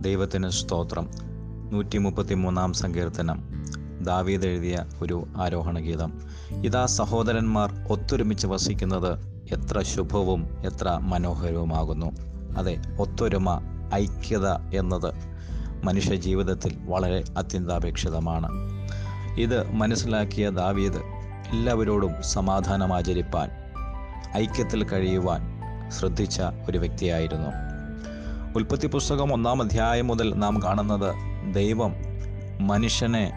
ദൈവത്തിന് സ്തോത്രം. നൂറ്റി മുപ്പത്തി മൂന്നാം സങ്കീർത്തനം. ദാവീദ് എഴുതിയ ഒരു ആരോഹണ ഗീതം ഇതാ സഹോദരന്മാർ ഒത്തൊരുമിച്ച് വസിക്കുന്നത് എത്ര ശുഭവും എത്ര മനോഹരവുമാകുന്നു. അതെ ഒത്തൊരുമ ഐക്യത എന്നത് മനുഷ്യ ജീവിതത്തിൽ വളരെ അത്യന്താപേക്ഷിതമാണ്. ഇത് മനസ്സിലാക്കിയ ദാവീദ് എല്ലാവരോടും സമാധാനം ആചരിപ്പാൻ ഐക്യത്തിൽ കഴിയുവാൻ ശ്രദ്ധിച്ച ഒരു വ്യക്തിയായിരുന്നു. ഉൽപ്പത്തി പുസ്തകം ഒന്നാം അധ്യായം മുതൽ നാം കാണുന്നത് ദൈവം മനുഷ്യനെ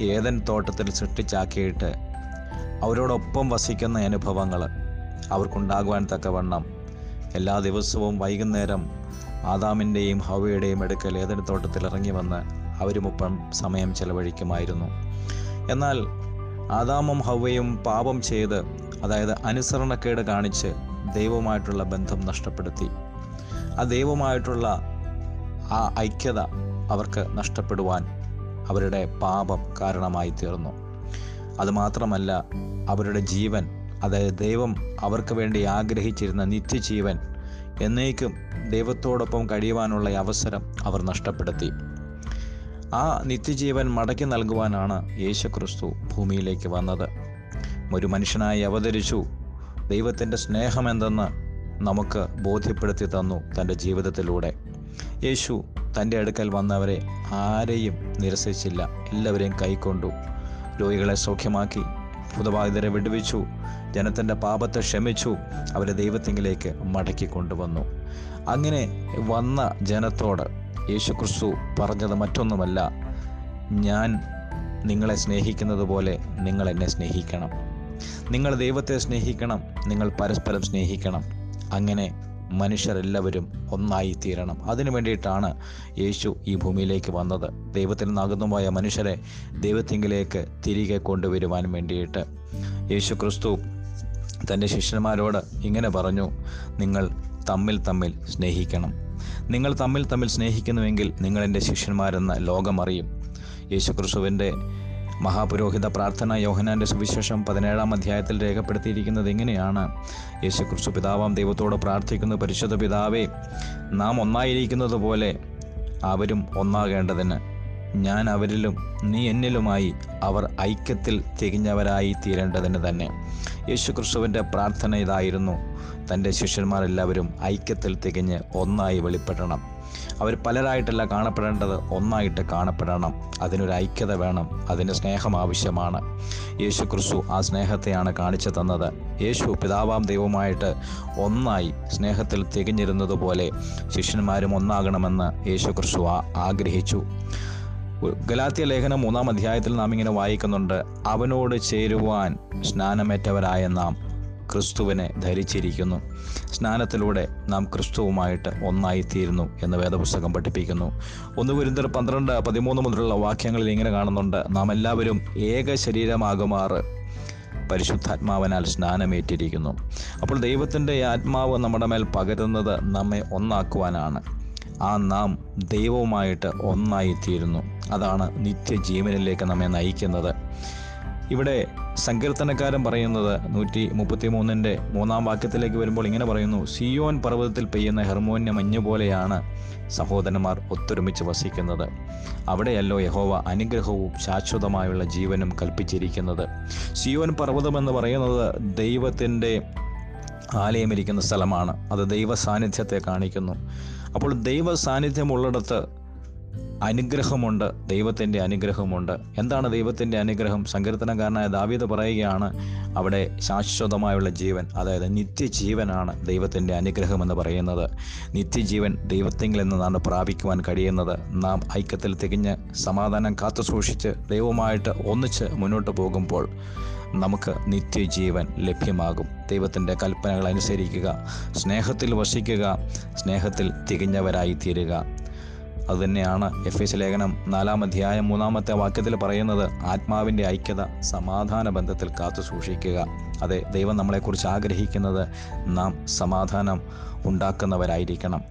ഏതൻ തോട്ടത്തിൽ സൃഷ്ടിച്ചാക്കിയിട്ട് അവരോടൊപ്പം വസിക്കുന്ന അനുഭവങ്ങൾ അവർക്കുണ്ടാകുവാൻ തക്കവണ്ണം എല്ലാ ദിവസവും വൈകുന്നേരം ആദാമിന്റെയും ഹവയുടെയും എടുക്കൽ ഏതൻ തോട്ടത്തിൽ ഇറങ്ങി വന്ന് അവരുമൊപ്പം സമയം ചെലവഴിക്കുമായിരുന്നു. എന്നാൽ ആദാമും ഹവയും പാപം ചെയ്ത് അതായത് അനുസരണക്കേട് കാണിച്ച് ദൈവവുമായിട്ടുള്ള ബന്ധം നഷ്ടപ്പെടുത്തി. ആ ദൈവമായിട്ടുള്ള ആ ഐക്യത അവർക്ക് നഷ്ടപ്പെടുവാൻ അവരുടെ പാപം കാരണമായി തീർന്നു അതുമാത്രമല്ല അവരുടെ ജീവൻ അതായത് ദൈവം അവർക്ക് വേണ്ടി ആഗ്രഹിച്ചിരുന്ന നിത്യജീവൻ എന്നേക്കും ദൈവത്തോടൊപ്പം കഴിയുവാനുള്ള അവസരം അവർ നഷ്ടപ്പെടുത്തി. ആ നിത്യജീവൻ മടക്കി നൽകുവാനാണ് യേശുക്രിസ്തു ഭൂമിയിലേക്ക് വന്നത്. ഒരു മനുഷ്യനായി അവതരിച്ചു ദൈവത്തിന്റെ സ്നേഹമെന്തെന്ന് നമുക്ക് ബോധ്യപ്പെടുത്തി തന്നു തന്റെ ജീവിതത്തിലൂടെ. യേശു തന്റെ അടുക്കൽ വന്നവരെ ആരെയും നിരസിച്ചില്ല. എല്ലാവരെയും കൈക്കൊണ്ടു. രോഗികളെ സൗഖ്യമാക്കി. ഭൂതബാധിതരെ വിടുവിച്ചു. ജനത്തിന്റെ പാപത്തെ ക്ഷമിച്ചു. അവരെ ദൈവത്തിങ്കിലേക്ക് മടക്കി കൊണ്ടുവന്നു. അങ്ങനെ വന്ന ജനത്തോട് യേശു ക്രിസ്തു പറഞ്ഞത് മറ്റൊന്നുമല്ല. ഞാൻ നിങ്ങളെ സ്നേഹിക്കുന്നത് പോലെ നിങ്ങൾ എന്നെ സ്നേഹിക്കണം. നിങ്ങൾ ദൈവത്തെ സ്നേഹിക്കണം നിങ്ങൾ പരസ്പരം സ്നേഹിക്കണം. അങ്ങനെ മനുഷ്യരെല്ലാവരും ഒന്നായി തീരണം അതിനു വേണ്ടിയിട്ടാണ് യേശു ഈ ഭൂമിയിലേക്ക് വന്നത്. ദൈവത്തിൽ നിന്നകന്നുപോയ മനുഷ്യരെ ദൈവത്തിങ്കിലേക്ക് തിരികെ കൊണ്ടുവരുവാൻ വേണ്ടിയിട്ട് യേശു ക്രിസ്തു തന്റെ ശിഷ്യന്മാരോട് ഇങ്ങനെ പറഞ്ഞു നിങ്ങൾ തമ്മിൽ തമ്മിൽ സ്നേഹിക്കണം. നിങ്ങൾ തമ്മിൽ തമ്മിൽ സ്നേഹിക്കുന്നുവെങ്കിൽ നിങ്ങൾ എന്റെ ശിഷ്യന്മാരെന്ന് ലോകമറിയും. യേശു ക്രിസ്തുവിന്റെ മഹാപുരോഹിത പ്രാർത്ഥന യോഹനാന്റെ സുവിശേഷം പതിനേഴാം അധ്യായത്തിൽ രേഖപ്പെടുത്തിയിരിക്കുന്നത് എങ്ങനെയാണ്? യേശു ക്രിസ്തു പിതാവാം ദൈവത്തോട് പ്രാർത്ഥിക്കുന്ന പരിശുദ്ധ പിതാവേ നാം ഒന്നായിരിക്കുന്നത് പോലെ അവരും ഒന്നാകേണ്ടതിന് ഞാൻ അവരിലും നീ എന്നിലുമായി അവർ ഐക്യത്തിൽ തികഞ്ഞവരായി തീരേണ്ടതിന് തന്നെ. യേശു ക്രിസ്തുവിന്റെ പ്രാർത്ഥന ഇതായിരുന്നു. തന്റെ ശിഷ്യന്മാരെല്ലാവരും ഐക്യത്തിൽ തികഞ്ഞ് ഒന്നായി വെളിപ്പെടണം. അവർ പലരായിട്ടല്ല കാണപ്പെടേണ്ടത് ഒന്നായിട്ട് കാണപ്പെടണം. അതിനൊരു ഐക്യത വേണം. അതിന് സ്നേഹം ആവശ്യമാണ്. യേശു ക്രിസ്തു ആ സ്നേഹത്തെയാണ് കാണിച്ചു തന്നത്. യേശു പിതാവാം ദൈവമായിട്ട് ഒന്നായി സ്നേഹത്തിൽ തികഞ്ഞിരുന്നതുപോലെ ശിഷ്യന്മാരും ഒന്നാകണമെന്ന് യേശു ക്രിസ്തു ആഗ്രഹിച്ചു. ഗലാത്യ ലേഖനം മൂന്നാം അധ്യായത്തിൽ നാം ഇങ്ങനെ വായിക്കുന്നുണ്ട് അവനോട് ചേരുവാൻ സ്നാനമേറ്റവരായ നാം ക്രിസ്തുവിനെ ധരിച്ചിരിക്കുന്നു. സ്നാനത്തിലൂടെ നാം ക്രിസ്തുവുമായിട്ട് ഒന്നായിത്തീരുന്നു എന്ന് വേദപുസ്തകം പഠിപ്പിക്കുന്നു. ഒന്ന് ഗുരുന്തർ പന്ത്രണ്ട് പതിമൂന്ന് മുതലുള്ള വാക്യങ്ങളിൽ ഇങ്ങനെ കാണുന്നുണ്ട്. നാം എല്ലാവരും ഏക ശരീരമാകുമാർ പരിശുദ്ധാത്മാവിനാൽ സ്നാനമേറ്റിരിക്കുന്നു. അപ്പോൾ ദൈവത്തിന്റെ ആത്മാവ് നമ്മുടെ മേൽ പകരുന്നത് നമ്മെ ഒന്നാക്കുവാനാണ്. ആ നാം ദൈവവുമായിട്ട് ഒന്നായിത്തീരുന്നു. അതാണ് നിത്യജീവനിലേക്ക് നമ്മെ നയിക്കുന്നത്. ഇവിടെ സങ്കീർത്തനക്കാരൻ പറയുന്നത് നൂറ്റി മുപ്പത്തി മൂന്നിന്റെ മൂന്നാം വാക്യത്തിലേക്ക് വരുമ്പോൾ ഇങ്ങനെ പറയുന്നു സിയോൻ പർവതത്തിൽ പെയ്യുന്ന ഹെർമോന്യ മഞ്ഞ് പോലെയാണ് സഹോദരന്മാർ ഒത്തൊരുമിച്ച് വസിക്കുന്നത്. അവിടെയല്ലോ യഹോവ അനുഗ്രഹവും ശാശ്വതമായുള്ള ജീവനും കൽപ്പിച്ചിരിക്കുന്നത്. സിയോൻ പർവതം എന്ന് പറയുന്നത് ദൈവത്തിന്റെ ആലയമിരിക്കുന്ന സ്ഥലമാണ്. അത് ദൈവ സാന്നിധ്യത്തെ കാണിക്കുന്നു. അപ്പോൾ ദൈവ സാന്നിധ്യമുള്ളിടത്ത് അനുഗ്രഹമുണ്ട്. ദൈവത്തിന്റെ അനുഗ്രഹമുണ്ട്. എന്താണ് ദൈവത്തിന്റെ അനുഗ്രഹം? സങ്കീർത്തനക്കാരനായ ദാവീദ് പറയുകയാണ് അവിടെ ശാശ്വതമായുള്ള ജീവൻ അതായത് നിത്യജീവനാണ് ദൈവത്തിന്റെ അനുഗ്രഹം എന്ന് പറയുന്നത്. നിത്യജീവൻ ദൈവത്തെങ്കിൽ നിന്നാണ് പ്രാപിക്കുവാൻ കഴിയുന്നത്. നാം ഐക്യത്തിൽ തികഞ്ഞ് സമാധാനം കാത്തു സൂക്ഷിച്ച് ദൈവമായിട്ട് ഒന്നിച്ച് മുന്നോട്ട് പോകുമ്പോൾ നമുക്ക് നിത്യജീവൻ ലഭ്യമാകും. ദൈവത്തിന്റെ കൽപ്പനകൾ അനുസരിക്കുക സ്നേഹത്തിൽ വസിക്കുക സ്നേഹത്തിൽ തികഞ്ഞവരായി തീരുക അതുതന്നെയാണ് എഫ് എസ് ലേഖനം നാലാം അധ്യായം മൂന്നാമത്തെ വാക്യത്തിൽ പറയുന്നത് ആത്മാവിന്റെ ഐക്യത സമാധാന ബന്ധത്തിൽ കാത്തു സൂക്ഷിക്കുക. അതെ ദൈവം നമ്മളെക്കുറിച്ച് ആഗ്രഹിക്കുന്നത് നാം സമാധാനം ഉണ്ടാക്കുന്നവരായിരിക്കണം.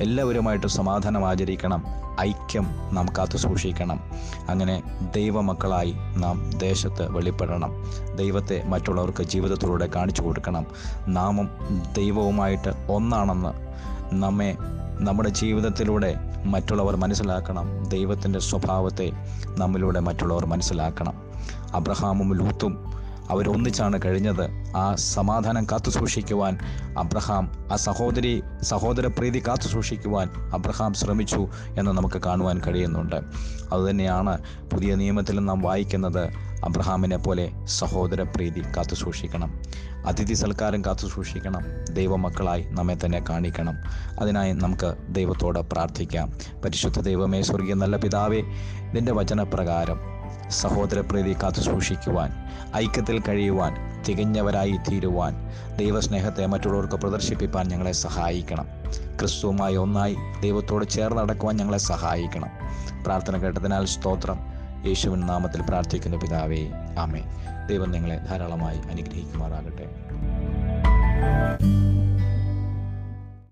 എല്ലാവരുമായിട്ട് സമാധാനം ആചരിക്കണം. ഐക്യം നാം കാത്തു സൂക്ഷിക്കണം. അങ്ങനെ ദൈവമക്കളായി നാം ദേശത്ത് വെളിപ്പെടണം. ദൈവത്തെ മറ്റുള്ളവർക്ക് ജീവിതത്തിലൂടെ കാണിച്ചു കൊടുക്കണം. നാമും ദൈവവുമായിട്ട് ഒന്നാണെന്ന് നമ്മെ നമ്മുടെ ജീവിതത്തിലൂടെ മറ്റുള്ളവർ മനസ്സിലാക്കണം. ദൈവത്തിന്റെ സ്വഭാവത്തെ നമ്മിലൂടെ മറ്റുള്ളവർ മനസ്സിലാക്കണം. അബ്രഹാമും ലൂത്തും അവരൊന്നിച്ചാണ് കഴിഞ്ഞത്. ആ സമാധാനം കാത്തു സൂക്ഷിക്കുവാൻ അബ്രഹാം ആ സഹോദരി സഹോദര പ്രീതി കാത്തു സൂക്ഷിക്കുവാൻ അബ്രഹാം ശ്രമിച്ചു എന്ന് നമുക്ക് കാണുവാൻ കഴിയുന്നുണ്ട്. അതുതന്നെയാണ് പുതിയ നിയമത്തിൽ നാം വായിക്കുന്നത് അബ്രഹാമിനെ പോലെ സഹോദര പ്രീതി കാത്തു സൂക്ഷിക്കണം. അതിഥി സൽക്കാരം കാത്തു സൂക്ഷിക്കണം. ദൈവമക്കളായി നമ്മെ തന്നെ കാണിക്കണം. അതിനായി നമുക്ക് ദൈവത്തോട് പ്രാർത്ഥിക്കാം. പരിശുദ്ധ ദൈവമേ സ്വർഗീയ നല്ല പിതാവേ നിന്റെ വചനപ്രകാരം സഹോദരപ്രീതി കാത്തു സൂക്ഷിക്കുവാൻ ഐക്യത്തിൽ കഴിയുവാൻ തികഞ്ഞവരായി തീരുവാൻ ദൈവസ്നേഹത്തെ മറ്റുള്ളവർക്ക് പ്രദർശിപ്പിക്കാൻ ഞങ്ങളെ സഹായിക്കണം. ക്രിസ്തുവുമായി ഒന്നായി ദൈവത്തോട് ചേർന്ന് നടക്കുവാൻ ഞങ്ങളെ സഹായിക്കണം. പ്രാർത്ഥന കേട്ടതിനാൽ സ്തോത്രം. യേശുവിൻ നാമത്തിൽ പ്രാർത്ഥിക്കുന്ന പിതാവേ. ആമേ ദൈവം നിങ്ങളെ ധാരാളമായി അനുഗ്രഹിക്കുമാറാകട്ടെ.